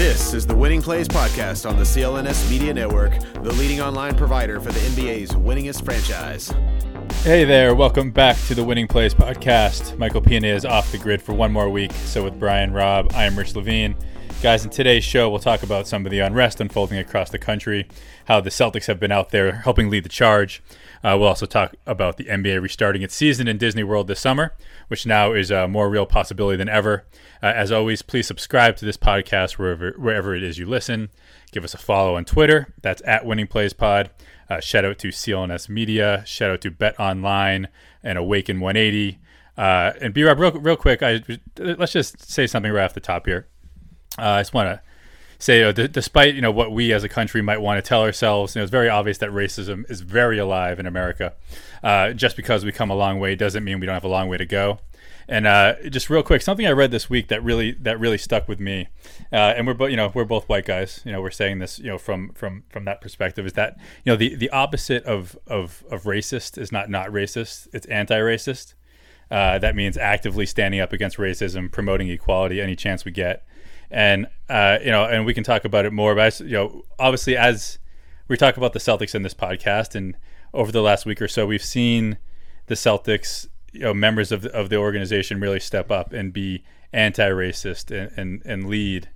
This is the Winning Plays Podcast on the CLNS Media Network, the leading online provider for the NBA's winningest franchise. Hey there, welcome back to the Winning Plays Podcast. Michael Pina is off the grid for one more week, so with Brian Robb, I am Rich Levine. Guys, in today's show, we'll talk about some of the unrest unfolding across the country, how the Celtics have been out there helping lead the charge. Uh, we'll also talk about the NBA restarting its season in Disney World this summer, which now is a more real possibility than ever. Uh, as always, please subscribe to this podcast wherever wherever it is you listen. Give us a follow on Twitter. That's at Winning Plays Pod. Uh, shout out to CLNS Media. Shout out to Bet Online and Awaken 180. Uh, and B Rob, real, real quick, I, let's just say something right off the top here. Uh, I just want to say, uh, d- despite you know what we as a country might want to tell ourselves, you know, it's very obvious that racism is very alive in America. Uh, just because we come a long way doesn't mean we don't have a long way to go. And uh, just real quick, something I read this week that really that really stuck with me. Uh, and we're both you know we're both white guys. You know we're saying this you know from from from that perspective is that you know the the opposite of of of racist is not not racist. It's anti-racist. Uh, that means actively standing up against racism, promoting equality any chance we get and uh, you know, and we can talk about it more. But you know, obviously, as we talk about the Celtics in this podcast, and over the last week or so, we've seen the Celtics, you know, members of the, of the organization really step up and be anti-racist and and, and lead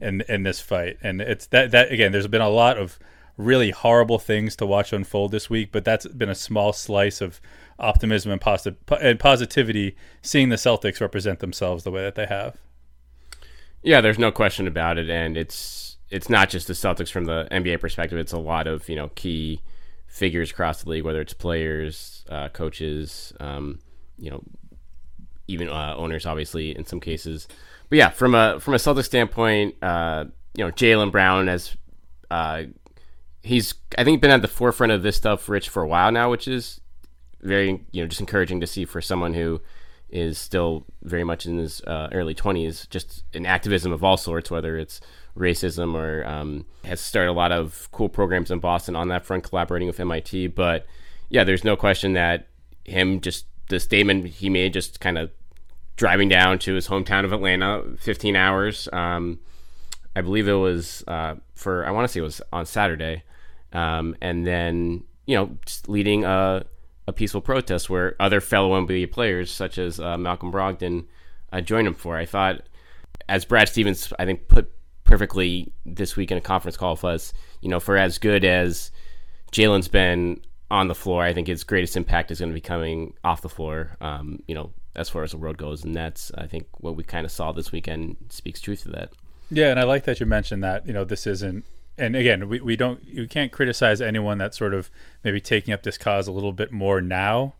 in in this fight. And it's that that again, there's been a lot of really horrible things to watch unfold this week, but that's been a small slice of optimism and, and positivity seeing the Celtics represent themselves the way that they have. Yeah, there's no question about it, and it's it's not just the Celtics from the NBA perspective. It's a lot of you know key figures across the league, whether it's players, uh, coaches, um, you know, even uh, owners, obviously in some cases. But yeah, from a from a Celtics standpoint, uh, you know, Jaylen Brown has uh, he's I think been at the forefront of this stuff, Rich, for a while now, which is very you know just encouraging to see for someone who is still very much in his uh, early 20s, just in activism of all sorts, whether it's racism or um, has started a lot of cool programs in Boston on that front, collaborating with MIT. But yeah, there's no question that him just the statement he made, just kind of driving down to his hometown of Atlanta, 15 hours. Um, I believe it was uh, for I want to say it was on Saturday, um, and then you know leading a a peaceful protest where other fellow NBA players, such as uh, Malcolm Brogdon, uh, joined him for. I thought, as Brad Stevens, I think, put perfectly this week in a conference call with us, you know, for as good as Jaylen's been on the floor, I think his greatest impact is going to be coming off the floor, um, you know, as far as the road goes. And that's, I think, what we kind of saw this weekend speaks truth to that. Yeah, and I like that you mentioned that, you know, this isn't and again, we, we don't you can't criticize anyone that's sort of maybe taking up this cause a little bit more now,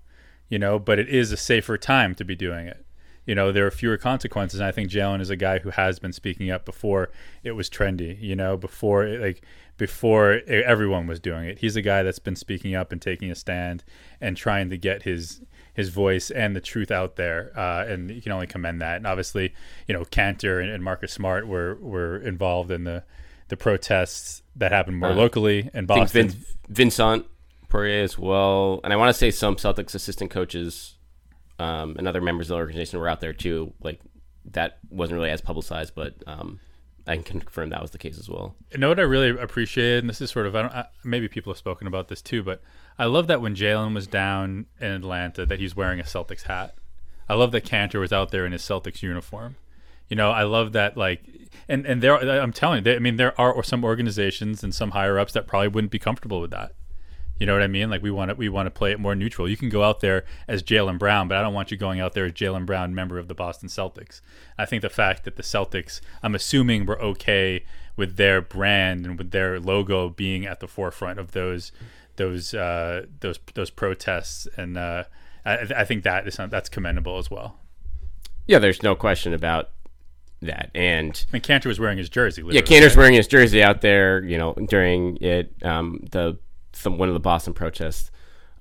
you know, but it is a safer time to be doing it. You know, there are fewer consequences. And I think Jaylen is a guy who has been speaking up before it was trendy, you know, before it, like before everyone was doing it. He's a guy that's been speaking up and taking a stand and trying to get his his voice and the truth out there. Uh, and you can only commend that. And obviously, you know, Kanter and, and Marcus Smart were were involved in the the protests that happened more uh, locally in Boston. Vin- Vincent Poirier as well, and I want to say some Celtics assistant coaches um, and other members of the organization were out there too. Like that wasn't really as publicized, but um, I can confirm that was the case as well. You know what I really appreciated, and this is sort of I don't, I, maybe people have spoken about this too, but I love that when Jaylen was down in Atlanta, that he's wearing a Celtics hat. I love that Kanter was out there in his Celtics uniform. You know, I love that like and and there I'm telling you, I mean there are some organizations and some higher ups that probably wouldn't be comfortable with that. You know what I mean? Like we want to we want to play it more neutral. You can go out there as Jaylen Brown, but I don't want you going out there as Jaylen Brown, member of the Boston Celtics. I think the fact that the Celtics, I'm assuming, were okay with their brand and with their logo being at the forefront of those those uh, those those protests, and uh, I, I think that is that's commendable as well. Yeah, there's no question about that. And and Kanter was wearing his jersey. Yeah, Kanter's right? wearing his jersey out there. You know, during it, um, the some, one of the Boston protests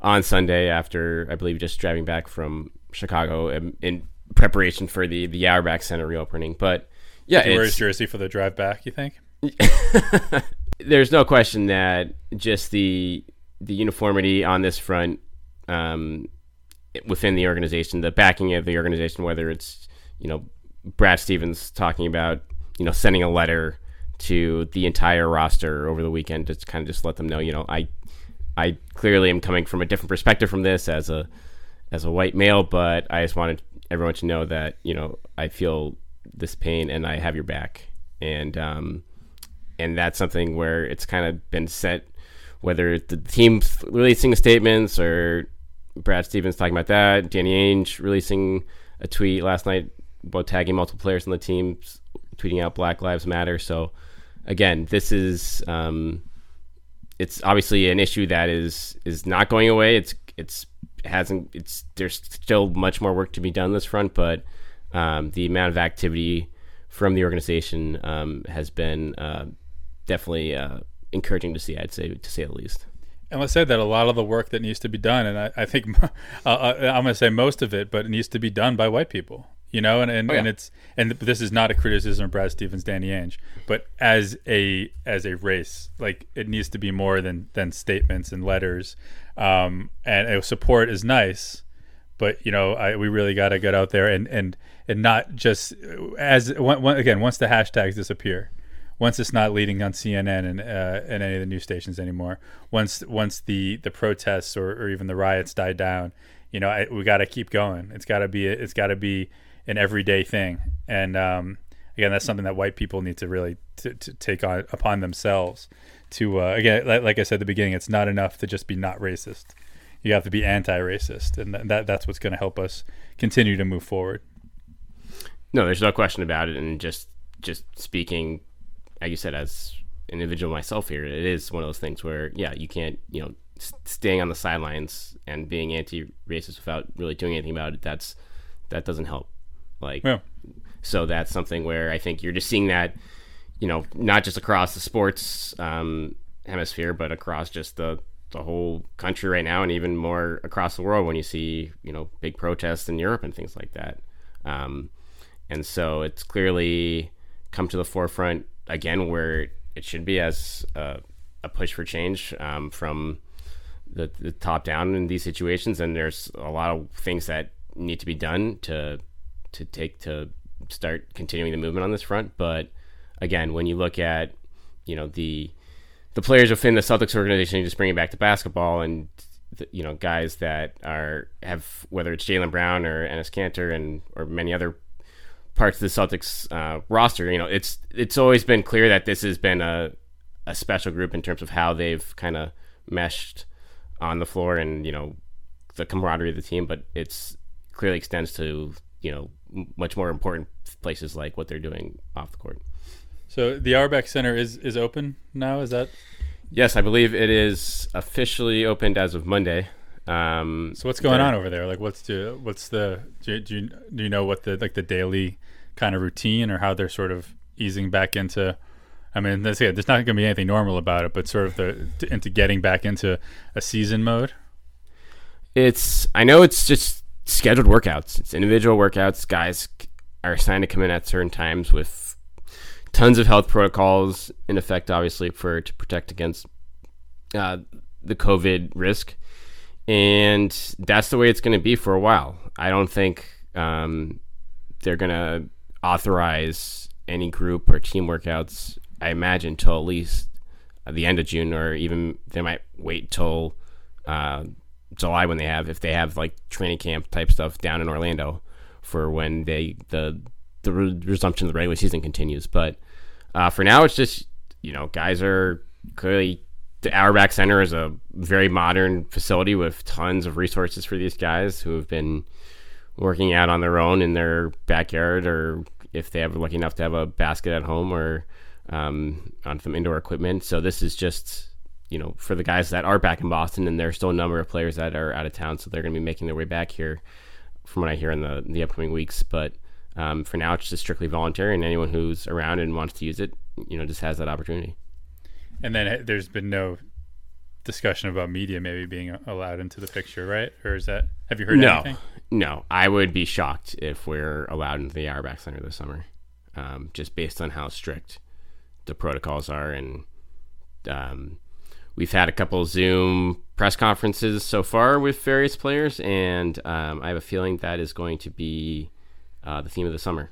on Sunday after I believe just driving back from Chicago in, in preparation for the the Auerbach Center reopening. But yeah, Did he wear his jersey for the drive back. You think? There's no question that just the the uniformity on this front um, within the organization, the backing of the organization, whether it's you know Brad Stevens talking about you know sending a letter to the entire roster over the weekend to kind of just let them know, you know, I I clearly am coming from a different perspective from this as a as a white male, but I just wanted everyone to know that you know I feel this pain and I have your back, and um, and that's something where it's kind of been set, whether the team's releasing statements or Brad Stevens talking about that, Danny Ainge releasing a tweet last night about tagging multiple players on the team, tweeting out Black Lives Matter. So again, this is um, it's obviously an issue that is is not going away. It's it's hasn't it's there's still much more work to be done on this front, but um, the amount of activity from the organization um, has been uh, definitely uh, encouraging to see. I'd say to say the least. And let's say that a lot of the work that needs to be done, and I, I think uh I'm going to say most of it, but it needs to be done by white people you know, and and, oh, yeah. and it's and this is not a criticism of Brad Stevens, Danny Ainge, but as a as a race, like it needs to be more than than statements and letters, um, and uh, support is nice, but you know, I, we really got to get out there and and and not just as one, one, again once the hashtags disappear, once it's not leading on CNN and uh, and any of the news stations anymore, once once the the protests or, or even the riots die down, you know, I, we got to keep going. It's got to be it's got to be an everyday thing. And um, again, that's something that white people need to really t- to take on upon themselves. To uh, again, like, like, I said at the beginning, it's not enough to just be not racist. You have to be anti-racist, and th- that that's what's going to help us continue to move forward. No, there's no question about it. And just just speaking, like you said, as an individual myself here, it is one of those things where yeah, you can't you know staying on the sidelines and being anti-racist without really doing anything about it. That's that doesn't help. Like, yeah. so that's something where I think you're just seeing that, you know, not just across the sports um, hemisphere, but across just the the whole country right now, and even more across the world when you see, you know, big protests in Europe and things like that. Um, and so it's clearly come to the forefront again where it should be as a, a push for change um, from the, the top down in these situations. And there's a lot of things that need to be done to to take to start continuing the movement on this front. But again, when you look at you know the the players within the Celtics organization, just bringing back to basketball and the, you know guys that are have whether it's Jaylen Brown or Enes Kanter and or many other parts of the Celtics uh, roster, you know it's it's always been clear that this has been a a special group in terms of how they've kind of meshed on the floor and you know the camaraderie of the team, but it's clearly extends to you know much more important places like what they're doing off the court. So the Auerbach Center is is open now. Is that? Yes, I believe it is officially opened as of Monday. Um, so what's going on over there? Like, what's the what's the do you, do you, do you know what the like the daily kind of routine or how they're sort of easing back into? I mean, there's, yeah, there's not going to be anything normal about it, but sort of the into getting back into a season mode. It's I know it's just scheduled workouts. It's individual workouts. Guys are assigned to come in at certain times with tons of health protocols in effect, obviously, for to protect against uh, the COVID risk. And that's the way it's going to be for a while. I don't think um, they're going to authorize any group or team workouts. I imagine till at least the end of June, or even they might wait till uh, July when they have if they have like training camp type stuff down in Orlando for when they the the resumption of the regular season continues. But uh, for now, it's just you know guys are clearly the Auerbach Center is a very modern facility with tons of resources for these guys who have been working out on their own in their backyard or if they have lucky enough to have a basket at home or um, on some indoor equipment. So this is just you know, for the guys that are back in Boston, and there's still a number of players that are out of town, so they're going to be making their way back here, from what I hear in the in the upcoming weeks. But um, for now, it's just strictly voluntary, and anyone who's around and wants to use it, you know, just has that opportunity. And then uh, there's been no discussion about media maybe being allowed into the picture, right? Or is that have you heard no, anything? No, I would be shocked if we're allowed into the Auerbach Center this summer, um, just based on how strict the protocols are and. Um, we've had a couple Zoom press conferences so far with various players, and um, I have a feeling that is going to be uh, the theme of the summer.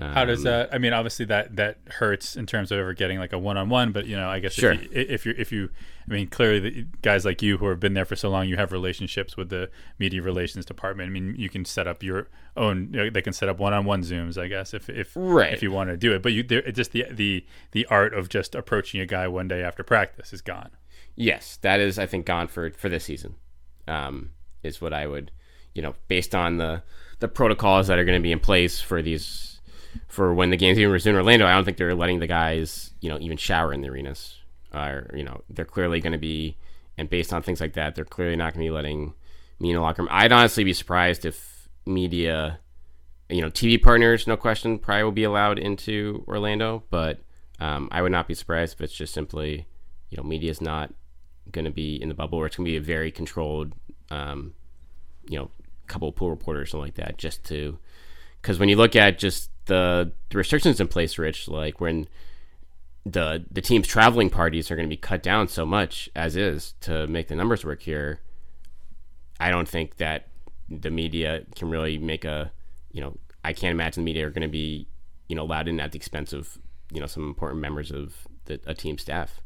How does Um, that? I mean, obviously that that hurts in terms of ever getting like a one on one. But you know, I guess Sure. if, you, if you if you, I mean, clearly the guys like you who have been there for so long, you have relationships with the media relations department. I mean, you can set up your own. You know, they can set up one on one zooms, I guess, if if Right. if you want to do it. But you, there, it's just the the the art of just approaching a guy one day after practice is gone. Yes, that is, I think, gone for for this season. Um, is what I would, you know, based on the the protocols that are going to be in place for these for when the games even resume in Orlando. I don't think they're letting the guys, you know, even shower in the arenas. Or you know, they're clearly going to be, and based on things like that, they're clearly not going to be letting me in the locker room. I'd honestly be surprised if media, you know, TV partners, no question, probably will be allowed into Orlando, but um, I would not be surprised if it's just simply, you know, media is not going to be in the bubble, or it's going to be a very controlled, um, you know, couple pool reporters, or something like that, just to, because when you look at just the, the restrictions in place, Rich, like when the the team's traveling parties are going to be cut down so much as is to make the numbers work here. I don't think that the media can really make a, you know, I can't imagine the media are going to be, you know, allowed in at the expense of, you know, some important members of the, a team staff.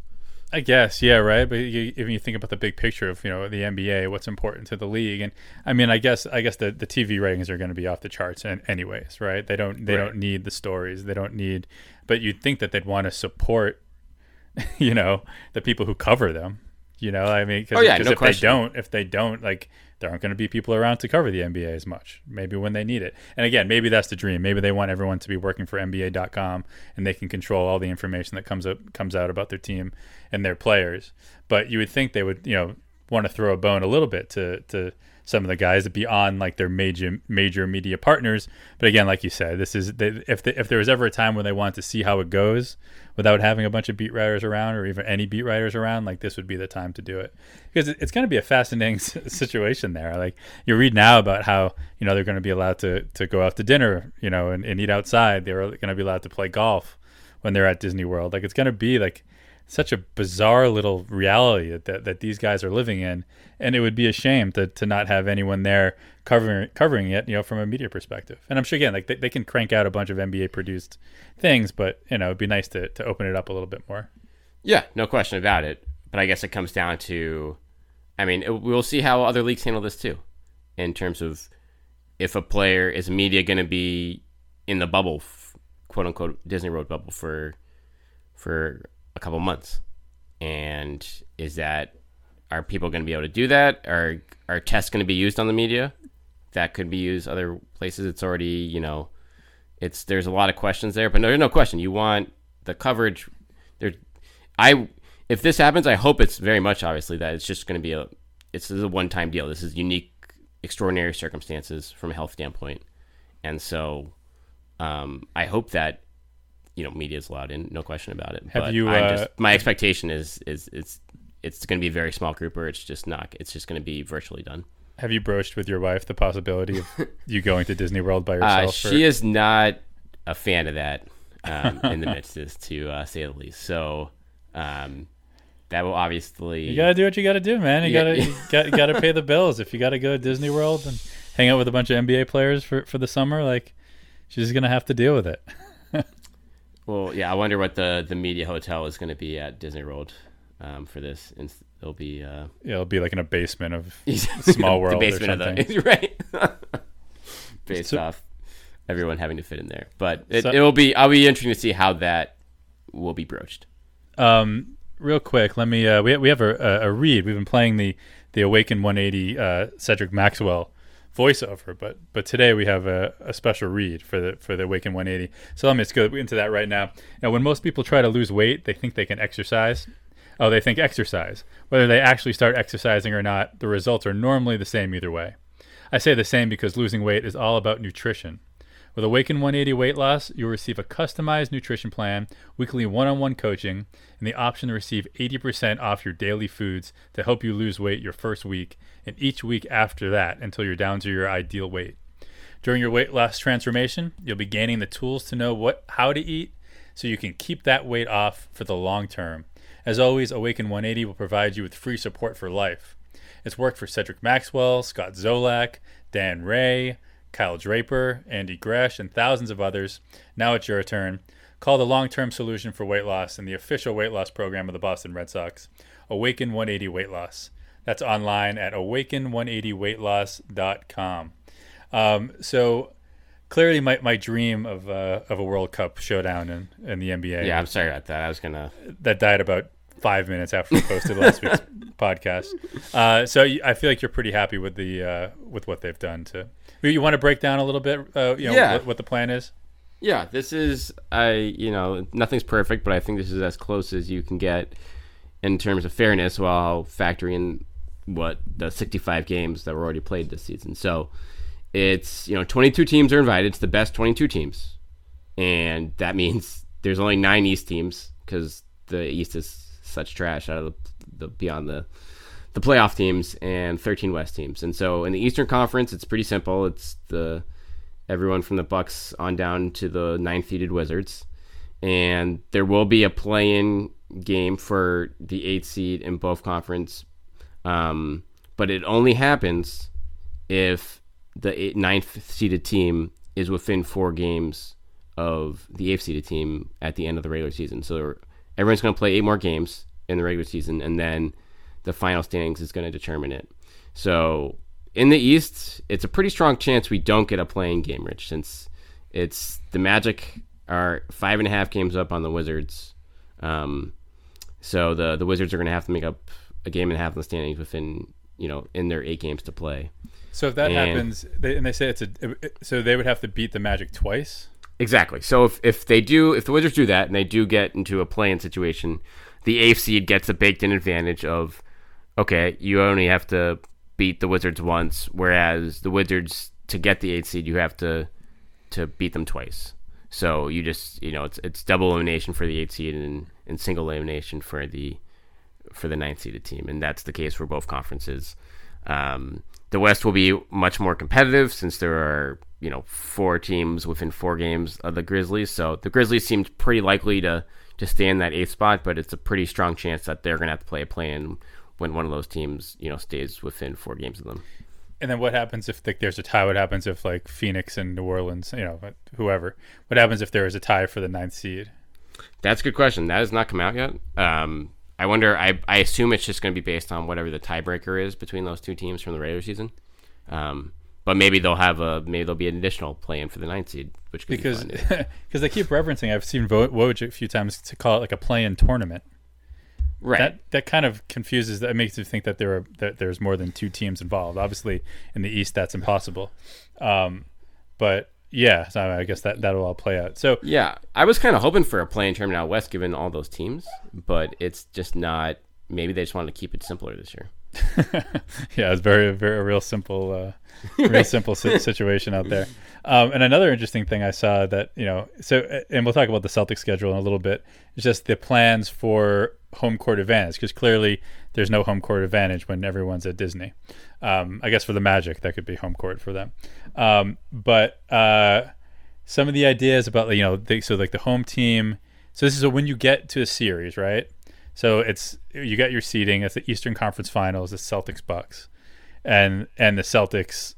I guess, yeah, right. But you, if you think about the big picture of you know the NBA, what's important to the league, and I mean, I guess, I guess the, the TV ratings are going to be off the charts, and anyways, right? They don't, they Right. don't need the stories, they don't need, but you'd think that they'd want to support, you know, the people who cover them. You know, I mean, because Oh, yeah, no if question. they don't, if they don't, like, there aren't going to be people around to cover the NBA as much. Maybe when they need it. And again, maybe that's the dream. Maybe they want everyone to be working for NBA.com and they can control all the information that comes up comes out about their team and their players. But you would think they would, you know, want to throw a bone a little bit to to some of the guys beyond like their major major media partners. But again, like you said, this is they, if the, if there was ever a time when they wanted to see how it goes without having a bunch of beat writers around or even any beat writers around, like this would be the time to do it because it, it's going to be a fascinating situation there. Like you read now about how you know they're going to be allowed to to go out to dinner, you know, and, and eat outside. They're going to be allowed to play golf when they're at Disney World. Like it's going to be like such a bizarre little reality that, that, that these guys are living in. And it would be a shame to, to not have anyone there covering covering it you know from a media perspective. And i'm sure again like they, they can crank out a bunch of nba produced things but you know it'd be nice to, to open it up a little bit more. Yeah, no question about it. But I guess it comes down to, I mean, it, we'll see how other leagues handle this too, in terms of if a player is media going to be in the bubble, quote unquote Disney World bubble for for a couple months, and is that are people going to be able to do that? Are are tests going to be used on the media? That could be used other places. It's already you know, it's there's a lot of questions there, but no, there's no question. You want the coverage. There, I if this happens, I hope it's very much obviously that it's just going to be a it's a one time deal. This is unique, extraordinary circumstances from a health standpoint, and so um, I hope that you know media is allowed in, no question about it. Have but you, uh, just, my expectation is is it's it's going to be a very small group, or it's just not. It's just going to be virtually done. have you broached with your wife the possibility of you going to disney world by Uh, yourself for- she is not a fan of that um, in the midst, is to uh, say the least. So um, that will obviously you gotta do what you gotta do man you Yeah. gotta you got, you gotta pay the bills if you gotta go to disney world and hang out with a bunch of nba players for, for the summer like she's gonna have to deal with it Well, yeah, I wonder what the the media hotel is going to be at Disney World um, for this. It'll be uh, it'll be like in a basement of Small World the or basement of the right, based So- off everyone having to fit in there. But it, So- it will be. I'll be interesting to see how that will be broached. Um, real quick, let me. Uh, we we have a, a, a read. We've been playing the the Awaken 180 uh, Cedric Maxwell voiceover, but but today we have a, a special read for the for the Awaken 180. So let me just go into that right now. Now, when most people try to lose weight, they think they can exercise. Oh, they think exercise. Whether they actually start exercising or not, the results are normally the same either way. I say the same because losing weight is all about nutrition. With Awaken 180 Weight Loss, you'll receive a customized nutrition plan, weekly one on one coaching, and the option to receive 80% off your daily foods to help you lose weight your first week and each week after that until you're down to your ideal weight. During your weight loss transformation, you'll be gaining the tools to know what how to eat so you can keep that weight off for the long term. As always, Awaken 180 will provide you with free support for life. It's worked for Cedric Maxwell, Scott Zolak, Dan Ray, Kyle Draper, Andy Gresh, and thousands of others. Now it's your turn. Call the long term solution for weight loss and the official weight loss program of the Boston Red Sox, Awaken 180 Weight Loss. That's online at awaken180weightloss.com. Um, so clearly, my, my dream of uh, of a World Cup showdown in, in the NBA. Yeah, I'm sorry about that. I was gonna. That died about five minutes after we posted last week's podcast. Uh, so I feel like you're pretty happy with the uh, with what they've done. To you want to break down a little bit, uh, you know, Yeah. what, what the plan is. Yeah, this is I you know nothing's perfect, but I think this is as close as you can get in terms of fairness while factoring in what the 65 games that were already played this season. So it's you know 22 teams are invited. It's the best 22 teams, and that means there's only nine East teams because the East is such trash out of the, the beyond the the playoff teams and 13 West teams. And so in the Eastern Conference, it's pretty simple. It's the everyone from the Bucks on down to the ninth seeded Wizards, and there will be a play-in game for the eighth seed in both conference, um, but it only happens if the eight, ninth seeded team is within four games of the eighth seeded team at the end of the regular season. So everyone's going to play eight more games in the regular season, and then the final standings is going to determine it. So in the East, it's a pretty strong chance we don't get a play-in game, Rich, since it's the Magic are five and a half games up on the Wizards. Um, so the the Wizards are going to have to make up a game and a half in the standings within you know in their eight games to play. So if that And- happens, they, and they say it's a, so they would have to beat the Magic twice. Exactly. So if, if they do, if the Wizards do that and they do get into a play-in situation, the eighth seed gets a baked-in advantage of, okay, you only have to beat the Wizards once, whereas the Wizards to get the eighth seed, you have to to beat them twice. So you just you know it's it's double elimination for the eighth seed and, and single elimination for the for the ninth seeded team, and that's the case for both conferences. Um, the West will be much more competitive since there are you know four teams within four games of the Grizzlies. So the Grizzlies seemed pretty likely to to stay in that eighth spot, but it's a pretty strong chance that they're going to have to play a play-in when one of those teams you know stays within four games of them. And then what happens if like, there's a tie? What happens if like Phoenix and New Orleans, you know, whoever? What happens if there is a tie for the ninth seed? That's a good question. That has not come out yet. Um, I wonder. I, I assume it's just going to be based on whatever the tiebreaker is between those two teams from the regular season. Um, but maybe they'll have a maybe there'll be an additional play in for the ninth seed, which could Because because they keep referencing. I've seen Vo- Woj a few times to call it like a play-in tournament. right. That that kind of confuses. That makes you think that there are that there's more than two teams involved. Obviously, in the East, that's impossible. Um, but yeah, so I guess that that'll all play out. So yeah, I was kind of hoping for a play in tournament out west, given all those teams, but it's just not. Maybe they just wanted to keep it simpler this year. yeah, it's very, very a real simple, uh, real simple si- situation out there. Um, and another interesting thing I saw that you know, so and we'll talk about the Celtic schedule in a little bit. Is just the plans for home court advantage because clearly there's no home court advantage when everyone's at Disney. Um, I guess for the Magic that could be home court for them. Um, but uh, some of the ideas about you know, they, so like the home team. So this is a, when you get to a series, right? So it's you got your seeding. It's the Eastern Conference Finals. It's Celtics Bucks, and and the Celtics,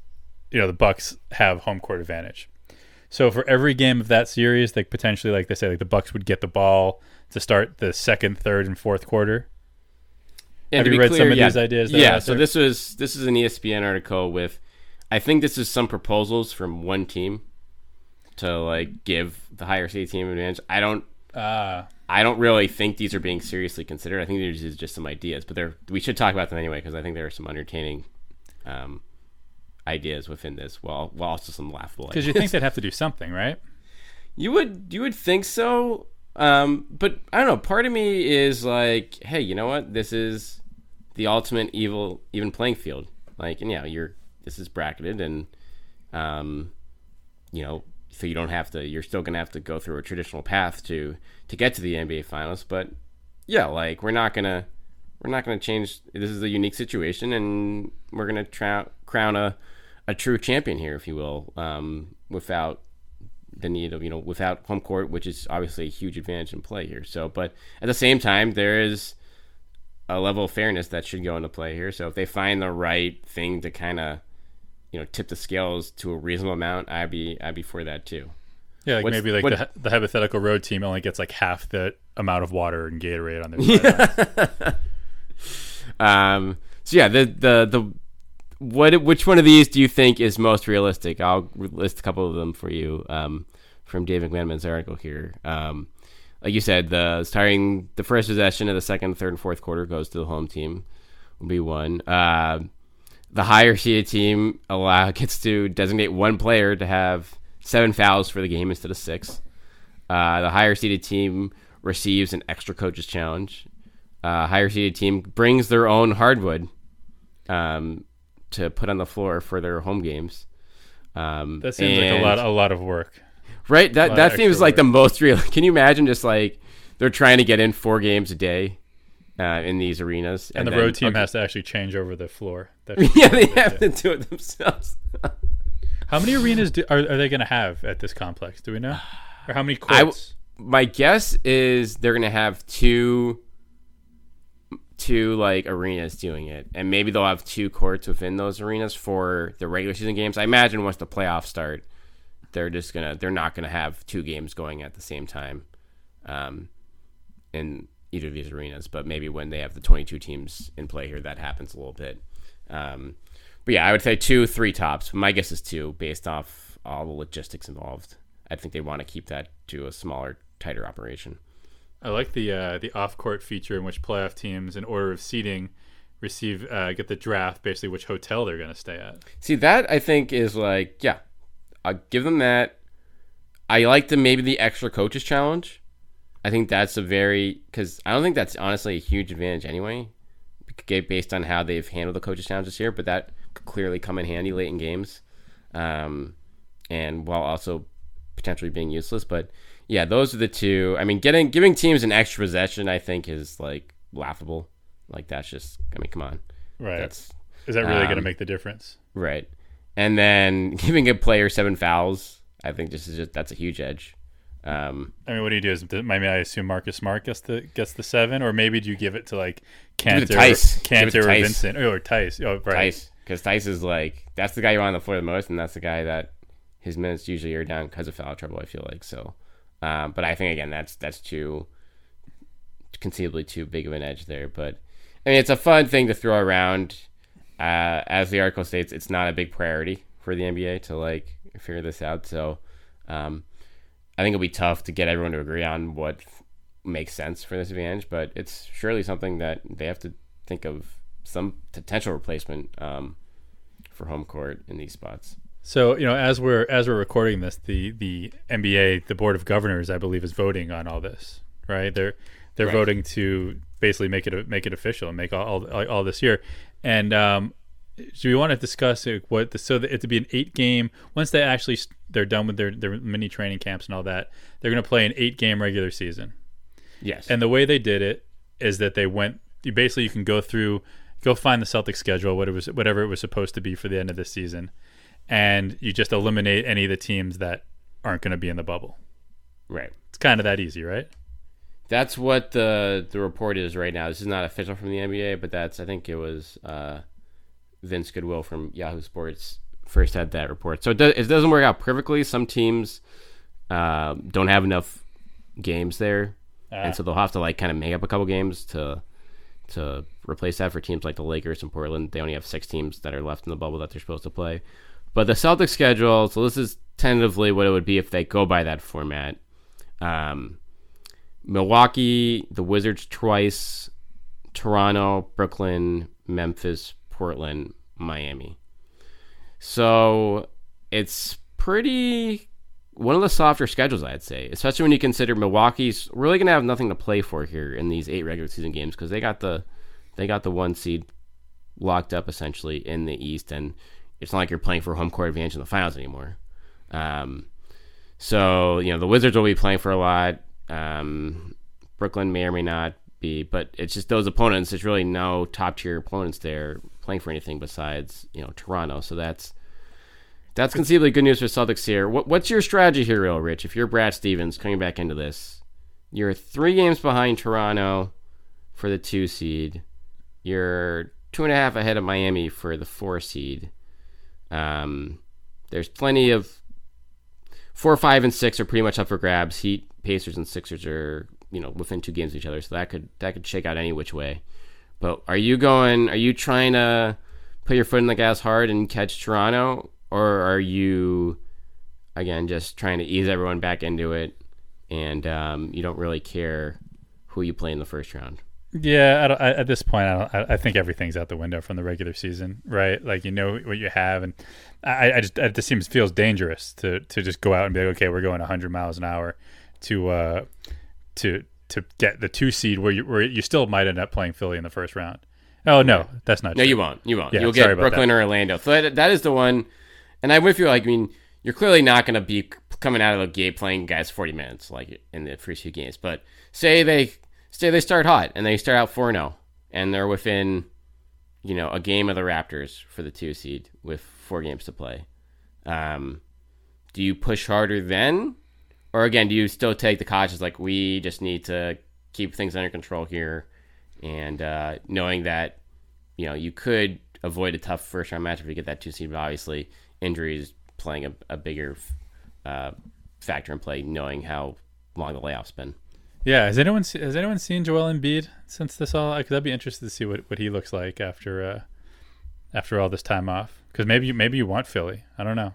you know, the Bucks have home court advantage. So for every game of that series, like potentially, like they say, like the Bucks would get the ball to start the second, third, and fourth quarter. And Have you read some of these ideas that Yeah. So this was this is an ESPN article with, I think this is some proposals from one team, to like give the higher seed team advantage. I don't Ah, I don't really think these are being seriously considered. I think these are just some ideas, but they're we should talk about them anyway because I think there are some entertaining um, ideas within this, while while also some laughable. because you think they'd have to do something, right? You would you would think so, um, but I don't know. Part of me is like, hey, you know what? This is the ultimate evil even playing field. Like, and yeah, you're this is bracketed, and um, you know, so you don't have to. You're still gonna have to go through a traditional path to to get to the NBA Finals. But yeah, like we're not gonna we're not gonna change. This is a unique situation, and we're gonna tra- crown a a true champion here, if you will, um, without the need of you know without home court, which is obviously a huge advantage in play here. So, but at the same time, there is a level of fairness that should go into play here. So, if they find the right thing to kind of you know tip the scales to a reasonable amount, I'd be I'd be for that too. Yeah, like What's- maybe like what- the, the hypothetical road team only gets like half the amount of water and Gatorade on their. Um, so yeah, the the the what which one of these do you think is most realistic? I'll list a couple of them for you um, from Dave McMenamin's article here. Um, like you said, the starting the first possession of the second, third, and fourth quarter goes to the home team. Will be one. Uh, the higher seeded team allow gets to designate one player to have seven fouls for the game instead of six. Uh, the higher seeded team receives an extra coach's challenge. Uh, higher seeded team brings their own hardwood um, to put on the floor for their home games. Um, That seems like a lot a lot of work. right? That that seems like work. the most real. Can you imagine just like they're trying to get in four games a day uh, in these arenas, And, the then- road team okay. has to actually change over the floor. Yeah, they have to do it themselves. How many arenas do, are, are they going to have at this complex? Do we know? Or how many I courts? my guess is they're gonna have two two like arenas doing it and maybe they'll have two courts within those arenas for the regular season games i imagine once the playoffs start they're just gonna they're not gonna have two games going at the same time um, in either of these arenas but maybe when they have the 22 teams in play here that happens a little bit um, but yeah i would say two three tops my guess is two based off all the logistics involved i think they want to keep that to a smaller tighter operation I like the uh, the off court feature in which playoff teams, in order of seeding, receive uh, get the draft basically which hotel they're going to stay at. See that I think is like yeah, I'll give them that. I like the maybe the extra coaches challenge. I think that's a very because I don't think that's honestly a huge advantage anyway, based on how they've handled the coaches challenge this year. But that clearly come in handy late in games, um, and while also potentially being useless. But yeah, those are the two. I mean, getting giving teams an extra possession, I think, is like laughable. Like that's just I mean, come on, Right. that's Is that really going to um, make the difference? Right. And then giving a player seven fouls, I think this is just that's a huge edge. Um, I mean, what do you do? Is I mean, I assume Marcus Smart gets the gets the seven, or maybe do you give it to like Kanter, Theis. Give it to Kanter or Vincent, oh, or Theis? Oh, right. Theis, because Theis is like that's the guy you want on the floor the most, and that's the guy that his minutes usually are down because of foul trouble. I feel like so, um, but I think again that's that's too conceivably too big of an edge there. But I mean, it's a fun thing to throw around. Uh, as the article states, it's not a big priority for the NBA to like figure this out. So, um, I think it'll be tough to get everyone to agree on what makes sense for this advantage, but it's surely something that they have to think of some potential replacement um, for home court in these spots. So you know, as we're as we're recording this, the the NBA, the board of governors, I believe, is voting on all this. Right? They're they're Right. voting to basically make it make it official and make all all, all this year. And um, do we want to discuss what the, so that it to be an eight game? Once they actually they're done with their their mini training camps and all that, they're going to play an eight game regular season. Yes. And the way they did it is that they went. You basically you can go through, go find the Celtic schedule, what it was, whatever it was supposed to be for the end of the season, and you just eliminate any of the teams that aren't going to be in the bubble. right. It's kind of that easy, right? That's what the the report is right now. This is not official from the NBA, but that's I think it was uh, Vince Goodwill from Yahoo Sports first had that report. So it, does, it doesn't work out perfectly. Some teams uh, don't have enough games there, and so they'll have to like kind of make up a couple games to to replace that for teams like the Lakers and Portland. They only have six teams that are left in the bubble that they're supposed to play. But the Celtics schedule, so this is tentatively what it would be if they go by that format. Um, Milwaukee, the Wizards twice, Toronto, Brooklyn, Memphis, Portland, Miami. So it's pretty one of the softer schedules, I'd say, especially when you consider Milwaukee's really going to have nothing to play for here in these eight regular season games because they got the they got the one seed locked up essentially in the East, and it's not like you're playing for home court advantage in the finals anymore. Um, so you know the Wizards will be playing for a lot. Um, Brooklyn may or may not be, but it's just those opponents. There's really no top tier opponents there playing for anything besides you know Toronto. So that's that's conceivably good news for Celtics here. What, what's your strategy here, real Rich? If you're Brad Stevens coming back into this, you're three games behind Toronto for the two seed. You're two and a half ahead of Miami for the four seed. Um, there's plenty of four, five, and six are pretty much up for grabs. Heat, Pacers, and Sixers are you know within two games of each other, so that could that could shake out any which way. But are you going? Are you trying to put your foot in the gas hard and catch Toronto, or are you again just trying to ease everyone back into it, and um, you don't really care who you play in the first round? Yeah, I I, at this point, I, don't, I think everything's out the window from the regular season, right? Like you know what you have, and I, I just it just seems feels dangerous to to just go out and be like, okay, we're going 100 miles an hour to uh to to get the two seed where you where you still might end up playing Philly in the first round. Oh no, that's not. No, true. you won't. You won't. Yeah, You'll get Brooklyn that. or Orlando. So that, that is the one. And I'm with you. Like, I mean, you're clearly not going to be coming out of the gate playing guys 40 minutes like in the first few games. But say they say they start hot and they start out 4 0 and they're within, you know, a game of the Raptors for the two seed with four games to play. Um, do you push harder then? Or again, do you still take the cautious, like, we just need to keep things under control here? And uh, knowing that, you know, you could avoid a tough first round match if you get that two seed, but obviously injuries playing a, a bigger uh, factor in play, knowing how long the layoff's been. Yeah, has anyone has anyone seen Joel Embiid since this all? Because I'd be interested to see what, what he looks like after uh, after all this time off. Because maybe you, maybe you want Philly. I don't know.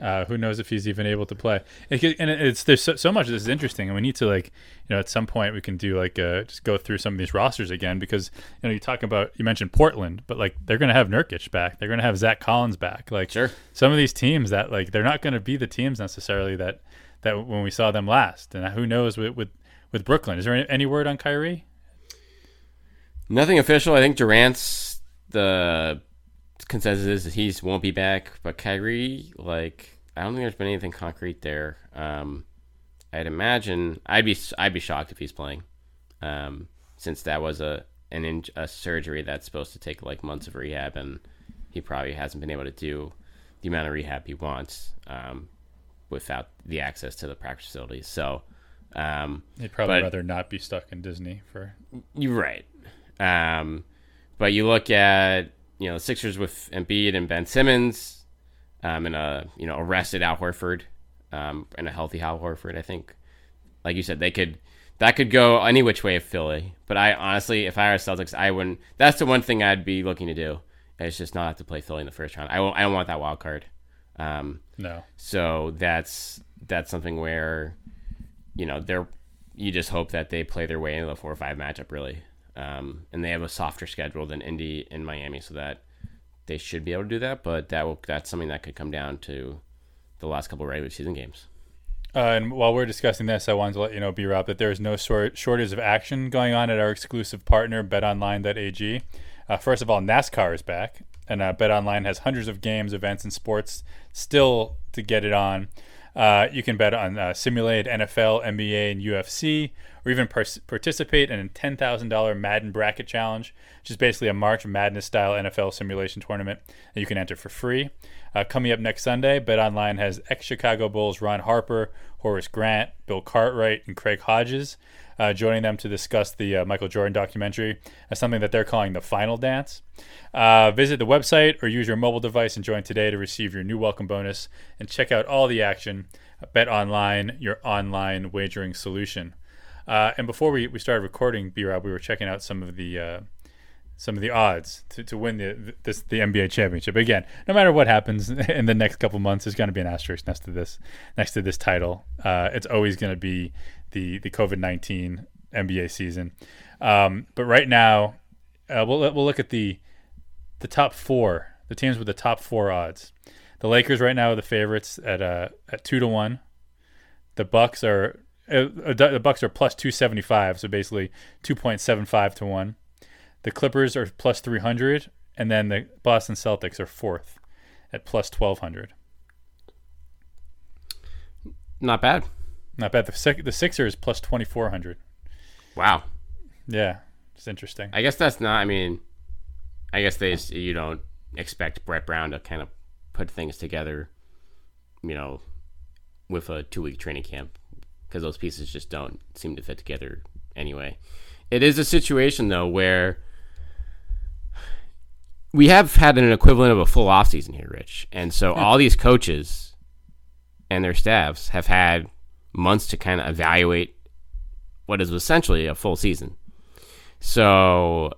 Uh, who knows if he's even able to play? It, and it's there's so, so much this is interesting, and we need to like you know at some point we can do like uh, just go through some of these rosters again because you know you talk about you mentioned Portland, but like they're gonna have Nurkic back, they're gonna have Zach Collins back. Like Sure. some of these teams that like they're not gonna be the teams necessarily that that when we saw them last, and who knows with with, with Brooklyn? Is there any, any word on Kyrie? Nothing official. I think Durant's the consensus is that he won't be back, but Kyrie, like, I don't think there's been anything concrete there. Um, I'd imagine I'd be I'd be shocked if he's playing, um, since that was a an in, a surgery that's supposed to take like months of rehab, and he probably hasn't been able to do the amount of rehab he wants um, without the access to the practice facilities. So. Um, They'd probably But- rather not be stuck in Disney for. you're right. Um, but you look at you know the Sixers with Embiid and Ben Simmons, um, and a you know arrested Al Horford, um, and a healthy Al Horford. I think, like you said, they could that could go any which way of Philly. But I honestly, if I were Celtics, I wouldn't. That's the one thing I'd be looking to do. Is just not have to play Philly in the first round. I won't, I don't want that wild card. Um, No. so that's that's something where, you know, they're you just hope that they play their way into the four or five matchup really, um, and they have a softer schedule than Indy and Miami, so that they should be able to do that. But that will that's something that could come down to the last couple of regular season games. Uh, and while we're discussing this, I wanted to let you know, B Rob, that there is no sort shortage of action going on at our exclusive partner, BetOnline.ag. Uh, first of all, NASCAR is back, and uh, BetOnline has hundreds of games, events, and sports still to get it on. Uh, you can bet on uh, simulated NFL, NBA, and UFC, or even par- participate in a $10,000 Madden Bracket Challenge, which is basically a March Madness style NFL simulation tournament that you can enter for free. Uh, coming up next Sunday, Bet Online has ex Chicago Bulls Ron Harper, Horace Grant, Bill Cartwright, and Craig Hodges uh, joining them to discuss the uh, Michael Jordan documentary as something that they're calling the final dance. Uh, visit the website or use your mobile device and join today to receive your new welcome bonus and check out all the action. Bet Online, your online wagering solution. Uh, and before we, we started recording, B Rob, we were checking out some of the uh, some of the odds to, to win the this the NBA championship. Again, no matter what happens in the next couple months, there's going to be an asterisk next to this next to this title. Uh, it's always going to be the the COVID nineteen NBA season. Um, but right now, uh, we'll we'll look at the the top four, the teams with the top four odds. The Lakers right now are the favorites at uh, at two to one. The Bucks are uh, the Bucks are plus two seventy five, so basically two point seven five to one. The Clippers are plus 300, and then the Boston Celtics are fourth at plus 1200. Not bad. Not bad. The, Six- the Sixers plus 2400. Wow. Yeah, it's interesting. I guess that's not. I mean, I guess they you don't expect Brett Brown to kind of put things together, you know, with a two week training camp because those pieces just don't seem to fit together anyway. It is a situation though where we have had an equivalent of a full off season here, Rich, and so hmm. all these coaches and their staffs have had months to kind of evaluate what is essentially a full season. So,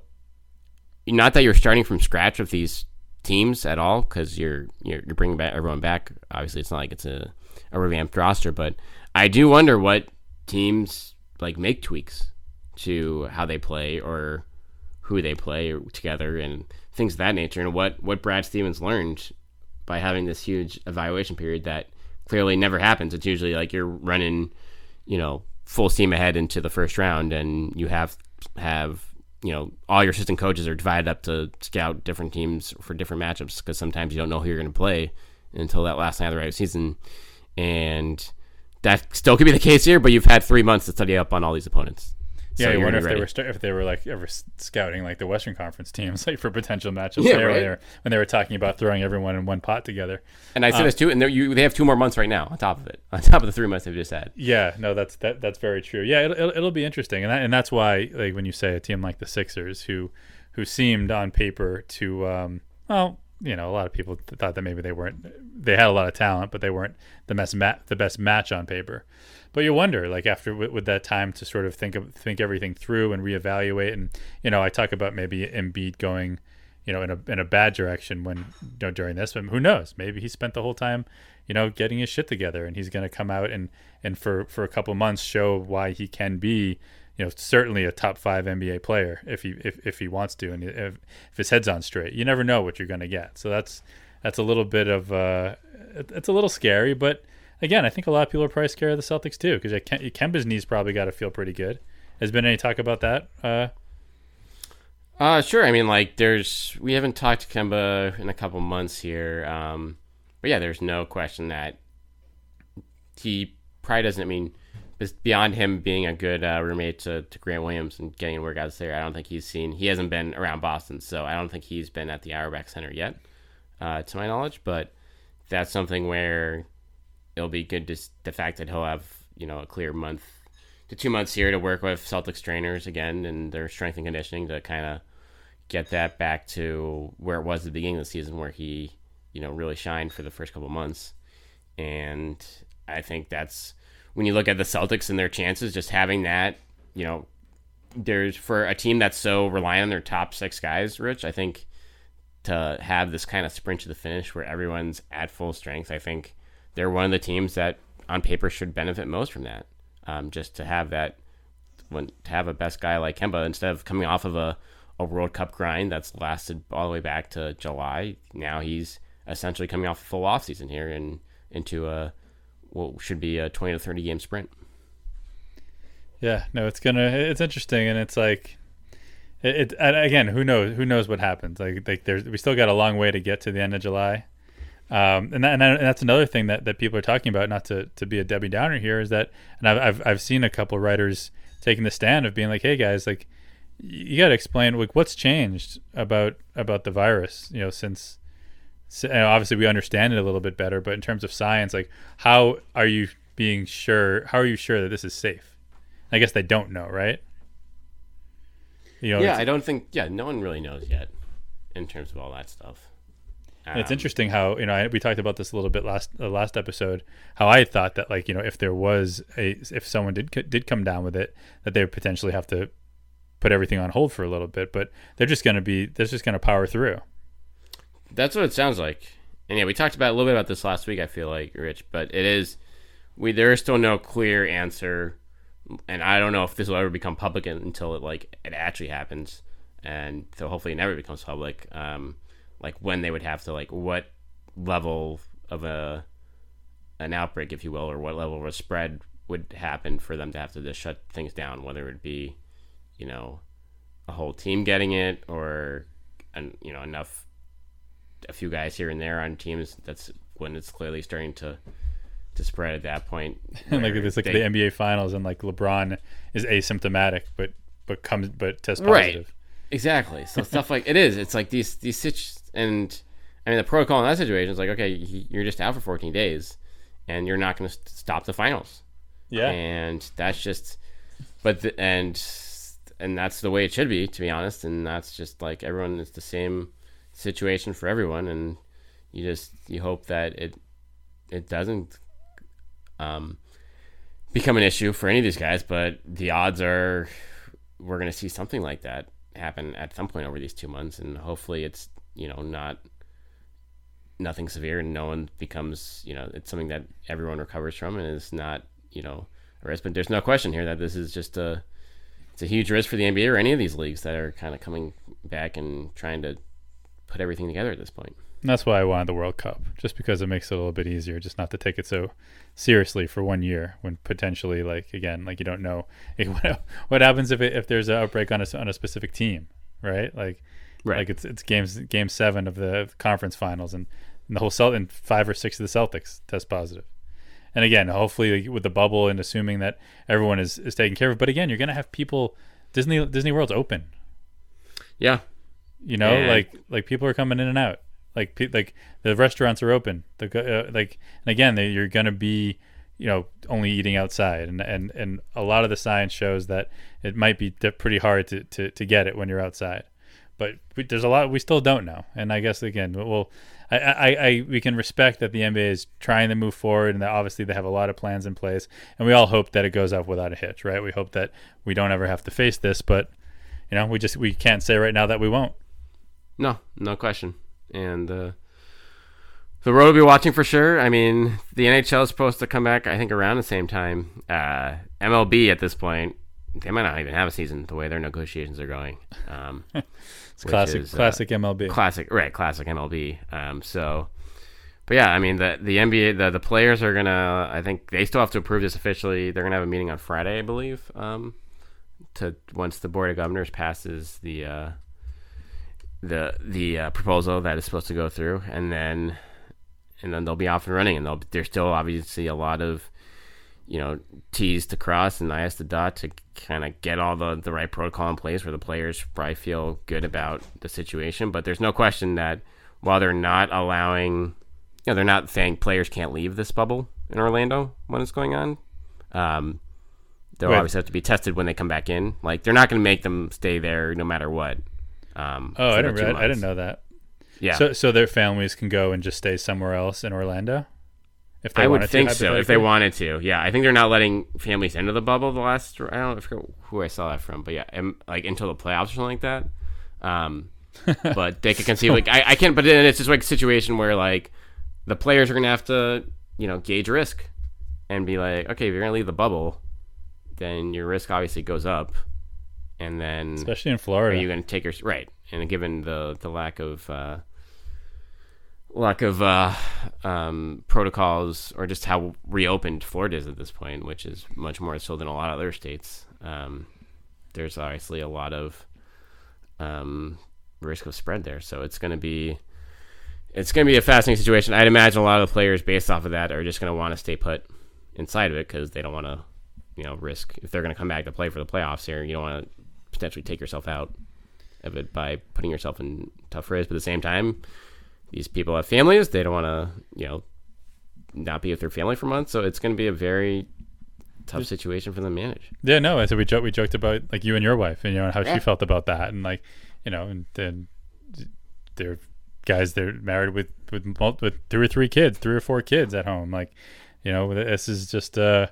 not that you're starting from scratch with these teams at all, because you're, you're you're bringing back everyone back. Obviously, it's not like it's a a revamped roster, but I do wonder what teams like make tweaks to how they play or who they play together and things of that nature, and what what Brad Stevens learned by having this huge evaluation period that clearly never happens. It's usually like you're running, you know, full steam ahead into the first round, and you have have you know all your assistant coaches are divided up to scout different teams for different matchups because sometimes you don't know who you're going to play until that last night of the regular season, and that still could be the case here. But you've had three months to study up on all these opponents. Yeah, So you wonder if ready. they were st- if they were like ever scouting like the Western Conference teams like for potential matchups Yeah, there when, right. they were, when they were talking about throwing everyone in one pot together. And I said this too, and you, they have two more months right now on top of it, on top of the three months they've just had. Yeah, no, that's that that's very true. Yeah, it'll, it'll, it'll be interesting, and that, and that's why like when you say a team like the Sixers, who who seemed on paper to um, well, you know, a lot of people th- thought that maybe they weren't they had a lot of talent, but they weren't the best ma- the best match on paper. But you wonder, like after with, with that time to sort of think of think everything through and reevaluate, and you know, I talk about maybe Embiid going, you know, in a in a bad direction when you know during this, but who knows? Maybe he spent the whole time, you know, getting his shit together, and he's going to come out and and for for a couple months show why he can be, you know, certainly a top five NBA player if he if, if he wants to, and if, if his head's on straight. You never know what you're going to get, so that's that's a little bit of uh, it's a little scary, but again, I think a lot of people are probably scared of the Celtics too because Kemba's knees probably got to feel pretty good. Has been any talk about that? Uh, Uh, sure. I mean, like, there's we haven't talked to Kemba in a couple months here, um, but yeah, there's no question that he probably doesn't. I mean, beyond him being a good uh, roommate to, to Grant Williams and getting workouts there, I don't think he's seen. He hasn't been around Boston, so I don't think he's been at the Auerbach Center yet, uh, to my knowledge. But that's something where it'll be good to the fact that he'll have you know a clear month to two months here to work with Celtics trainers again and their strength and conditioning to kind of get that back to where it was at the beginning of the season, where he, you know, really shined for the first couple months. And I think that's when you look at the Celtics and their chances, just having that, you know, there's for a team that's so reliant on their top six guys, Rich. I think to have this kind of sprint to the finish where everyone's at full strength, I think they're one of the teams that on paper should benefit most from that. Um, just to have that, when to have a best guy like Kemba instead of coming off of a, a World Cup grind that's lasted all the way back to July. Now he's essentially coming off a full off season here and into a what should be a twenty to thirty game sprint. Yeah, no, it's gonna. It's interesting, and it's like, it. it again, who knows? Who knows what happens? Like, like there's we still got a long way to get to the end of July, um, and that, and, that, and that's another thing that, that people are talking about. Not to, to be a Debbie Downer here is that, and I've, I've I've seen a couple writers taking the stand of being like, hey guys, like, you got to explain like what's changed about about the virus, you know, since. S- and obviously, we understand it a little bit better, but in terms of science, like, how are you being sure? How are you sure that this is safe? I guess they don't know, right? You know, yeah, I don't think. Yeah, no one really knows yet in terms of all that stuff. it's Um, interesting how you know I, we talked about this a little bit last uh, last episode. How I thought that like you know if there was a if someone did did come down with it, that they would potentially have to put everything on hold for a little bit, but they're just going to be they're just going to power through. That's what it sounds like. And yeah, we talked about a little bit about this last week. I feel like Rich, but it is we there is still no clear answer, and I don't know if this will ever become public until it like it actually happens, and so hopefully it never becomes public. Um, like when they would have to like what level of a an outbreak, if you will, or what level of a spread would happen for them to have to just shut things down, whether it be, you know, a whole team getting it or, an, you know, enough a few guys here and there on teams. That's when it's clearly starting to to spread at that point. And like it's like they- the NBA Finals, and like LeBron is asymptomatic, but but comes but Right. positive. Exactly. So stuff like it is. It's like these these situ- and I mean the protocol in that situation is like okay, you're just out for 14 days, and you're not going to stop the finals. Yeah, and that's just but the, and and that's the way it should be to be honest and that's just like everyone is the same situation for everyone, and you just you hope that it it doesn't um, become an issue for any of these guys. But the odds are we're going to see something like that happen at some point over these two months, and hopefully it's you know not nothing severe and no one becomes you know it's something that everyone recovers from and is not you know a risk. But there's no question here that this is just a it's a huge risk for the NBA or any of these leagues that are kind of coming back and trying to put everything together at this point. And that's why I wanted the World Cup, just because it makes it a little bit easier, just not to take it so seriously for one year when potentially, like again, like you don't know what happens if it, if there's an outbreak on a on a specific team, right? Like, right. like it's it's games game seven of the conference finals, and, and the whole Celt and five or six of the Celtics test positive. And again, hopefully with the bubble and assuming that everyone is is taken care of, but again, you're gonna have people. Disney Disney World's open. Yeah, you know, like like people are coming in and out. Like like the restaurants are open. The uh, like and again, they, you're gonna be you know only eating outside, and and and a lot of the science shows that it might be pretty hard to to, to get it when you're outside. But we, there's a lot we still don't know, and I guess again, well, I, I, I we can respect that the NBA is trying to move forward, and that obviously they have a lot of plans in place, and we all hope that it goes off without a hitch, right? We hope that we don't ever have to face this, but you know, we just we can't say right now that we won't. No, no question and uh, the road will be watching for sure. I mean, the NHL is supposed to come back, I think, around the same time. Uh, MLB at this point, they might not even have a season the way their negotiations are going. Um, it's classic, is, uh, classic MLB. Classic, right? Classic MLB. Um, so, but yeah, I mean, the the NBA, the the players are gonna. I think they still have to approve this officially. They're gonna have a meeting on Friday, I believe. Um, to once the board of governors passes the uh, the the uh, proposal that is supposed to go through, and then and then they'll be off and running, and they'll there's still obviously a lot of you know T's to cross and I's to dot to kind of get all the the right protocol in place where the players probably feel good about the situation. But there's no question that while they're not allowing, you know, they're not saying players can't leave this bubble in Orlando when it's going on. Um, they'll right. obviously have to be tested when they come back in. Like they're not going to make them stay there no matter what. Um, oh, I didn't. I didn't know that. Yeah. So, so their families can go and just stay somewhere else in Orlando. If they I would think to, so. If they wanted to, yeah. I think they're not letting families into the bubble. The last, I don't know who I saw that from, but yeah, like until the playoffs or something like that. Um, but they could conceive like I, I can't. But then it's just like a situation where like the players are gonna have to, you know, gauge risk and be like, okay, if you're gonna leave the bubble, then your risk obviously goes up and then especially in Florida, are you going to take your right? And given the the lack of uh, lack of uh, um, protocols, or just how reopened Florida is at this point, which is much more so than a lot of other states, um, there's obviously a lot of um, risk of spread there. So it's going to be it's going to be a fascinating situation. I'd imagine a lot of the players, based off of that, are just going to want to stay put inside of it because they don't want to, you know, risk if they're going to come back to play for the playoffs here. You don't want to potentially take yourself out of it by putting yourself in tough risk. But at the same time, these people have families. They don't want to, you know, not be with their family for months. So it's going to be a very tough situation for them to manage. Yeah, no. I so we joked, we joked about like you and your wife, and you know how yeah. she felt about that, and like you know, and then they're guys they're married with with with three or three kids, three or four kids at home. Like, you know, this is just uh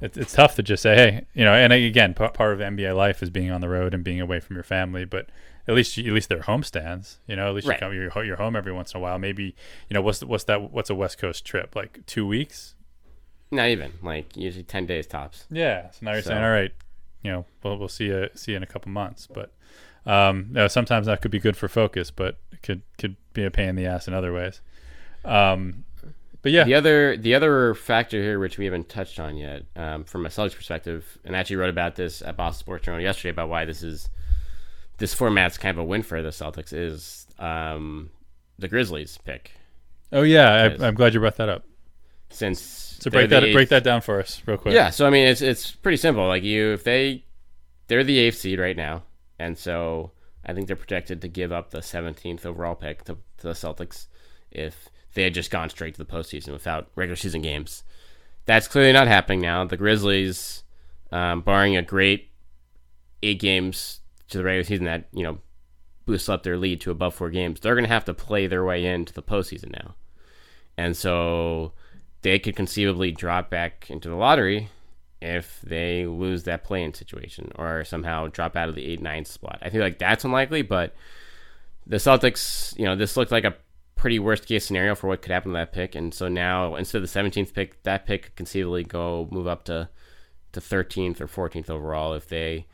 it's, it's tough to just say, hey, you know, and again, p- part of NBA life is being on the road and being away from your family, but at least you, at least they're home stands, you know, at least right. you come, you're, you're home every once in a while. Maybe, you know, what's, what's that, what's a West coast trip? Like two weeks? Not even like usually 10 days tops. Yeah. So now you're so. saying, all right, you know, we'll, we'll see you, see you in a couple months, but, um, you know, sometimes that could be good for focus, but it could, could be a pain in the ass in other ways. Um, but yeah, the other the other factor here, which we haven't touched on yet, um, from a Celtics perspective, and I actually wrote about this at Boston Sports Journal yesterday about why this is this format's kind of a win for the Celtics is um, the Grizzlies pick. Oh yeah, I, am glad you brought that up. Since so break that eighth, break that down for us real quick. Yeah, so I mean it's it's pretty simple. Like you, if they they're the eighth seed right now, and so I think they're projected to give up the 17th overall pick to, to the Celtics if they had just gone straight to the postseason without regular season games. That's clearly not happening now. The Grizzlies, um, barring a great eight games to the regular season that you know boost up their lead to above four games, they're going to have to play their way into the postseason now. And so they could conceivably drop back into the lottery if they lose that play-in situation or somehow drop out of the 8-9 spot. I feel like that's unlikely, but the Celtics, you know, this looked like a pretty worst case scenario for what could happen to that pick. And so now instead of the 17th pick, that pick could conceivably go move up to to 13th or 14th overall if they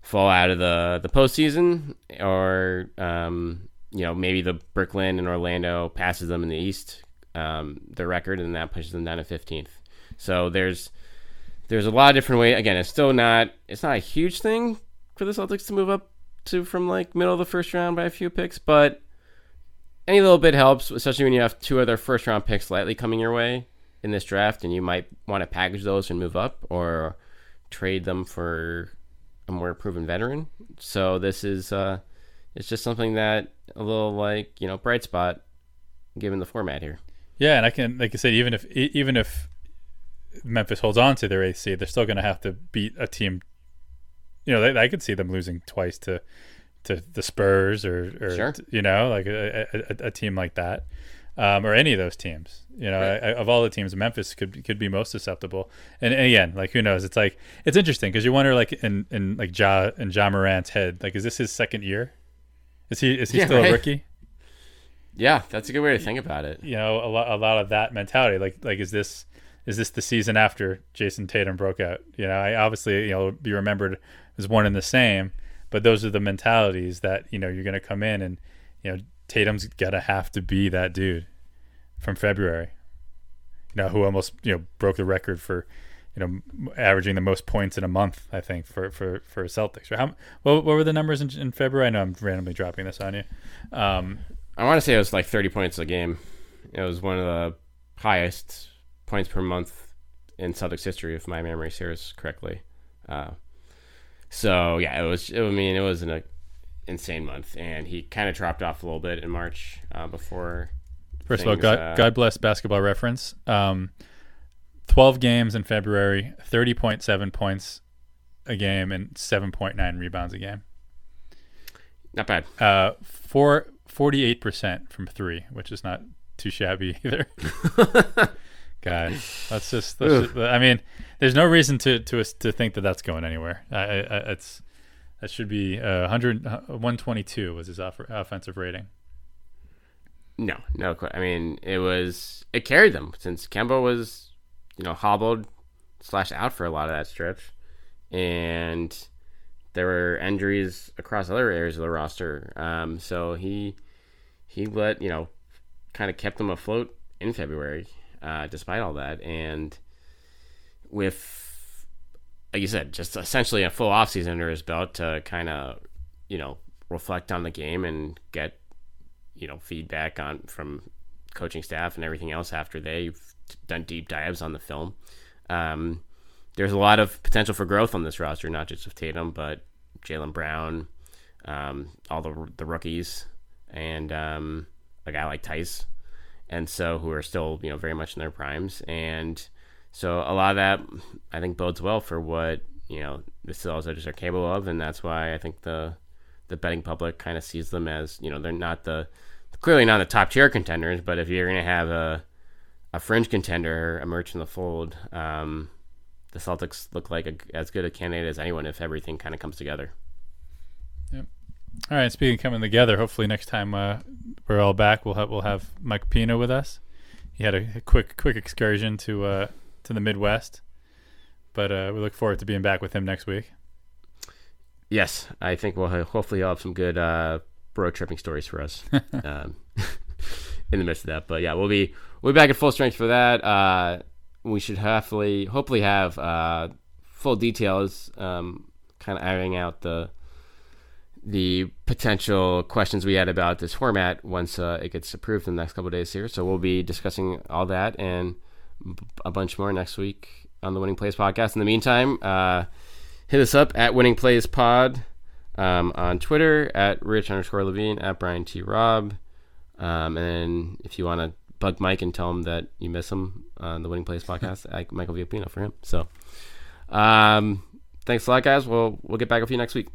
fall out of the the postseason or um, you know maybe the Brooklyn and Orlando passes them in the East um, the record and that pushes them down to 15th. So there's there's a lot of different ways. Again, it's still not it's not a huge thing for the Celtics to move up to from like middle of the first round by a few picks, but any little bit helps, especially when you have two other first round picks slightly coming your way in this draft, and you might want to package those and move up or trade them for a more proven veteran. So this is uh, it's just something that a little like you know bright spot given the format here. Yeah, and I can like I said, even if even if Memphis holds on to their AC, they're still going to have to beat a team. You know, I could see them losing twice to to the Spurs or, or Sure. you know, like a, a, a team like that, um, or any of those teams. You know, Right. I, of all the teams, Memphis could could be most susceptible. And, and again, like who knows? It's like it's interesting because you wonder, like in in like Ja and Ja Morant's head, like is this his second year? Is he is he Yeah, still a rookie? Yeah, that's a good way to think about it. you know a lot a lot of that mentality like like is this is this the season after Jayson Tatum broke out you know I obviously you know be remembered as one and the same but those are the mentalities that you know you're going to come in and you know Tatum's got to have to be that dude from February you know who almost you know broke the record for you know averaging the most points in a month I think for for for Celtics right? how what, what were the numbers in, in February I know I'm randomly dropping this on you um I want to say it was like 30 points a game. It was one of the highest points per month in Celtics history, if my memory serves correctly. Uh, so yeah, it was. I mean, it was an uh, insane month, and he kind of dropped off a little bit in March uh, before. First of all, God, uh, God bless basketball reference. Um, 12 games in February, 30.7 points a game, and 7.9 rebounds a game. Not bad. Uh, four, 48% from three, which is not too shabby either. God, that's just, that's just- I mean, there's no reason to, to, to think that that's going anywhere. I, I, I- it's, that should be uh, 100, uh, 122 was his off- offensive rating. No, no. I mean, it was it carried them since Kemba was, you know, hobbled slash out for a lot of that stretch, and there were injuries across other areas of the roster. Um, so he he let you know, kind of kept them afloat in February, uh, despite all that, and with like you said, just essentially a full offseason under his belt to kind of you know reflect on the game and get you know feedback on from coaching staff and everything else after they've done deep dives on the film. Um, there's a lot of potential for growth on this roster, not just with Tatum, but Jaylen Brown, um, all the the rookies, and um, a guy like Theis, and so who are still you know very much in their primes, and so a lot of that I think bodes well for what you know the Celtics are capable of, and that's why I think the the betting public kind of sees them as you know they're not the clearly not the top tier contenders, but if you're going to have a a fringe contender emerge in the fold, um, the Celtics look like a, as good a candidate as anyone if everything kind of comes together. All right. Speaking of coming together, hopefully next time uh, we're all back, we'll have we'll have Mike Pina with us. He had a, a quick quick excursion to uh, to the Midwest, but uh, we look forward to being back with him next week. Yes, I think we'll have, hopefully he'll have some good uh, road tripping stories for us um, in the midst of that. But yeah, we'll be we'll be back at full strength for that. Uh, we should hopefully hopefully have uh, full details, um, kind of ironing out the the potential questions we had about this format once uh, it gets approved in the next couple of days here. So we'll be discussing all that and a bunch more next week on the Winning Plays podcast. In the meantime, uh, hit us up at Winning Plays Pod um, on Twitter at Rich underscore Levine at Brian T Robb, um, and if you want to bug Mike and tell him that you miss him on the Winning Plays podcast, I, Michael Viapino for him. So, um, thanks a lot, guys. We'll we'll get back with you next week.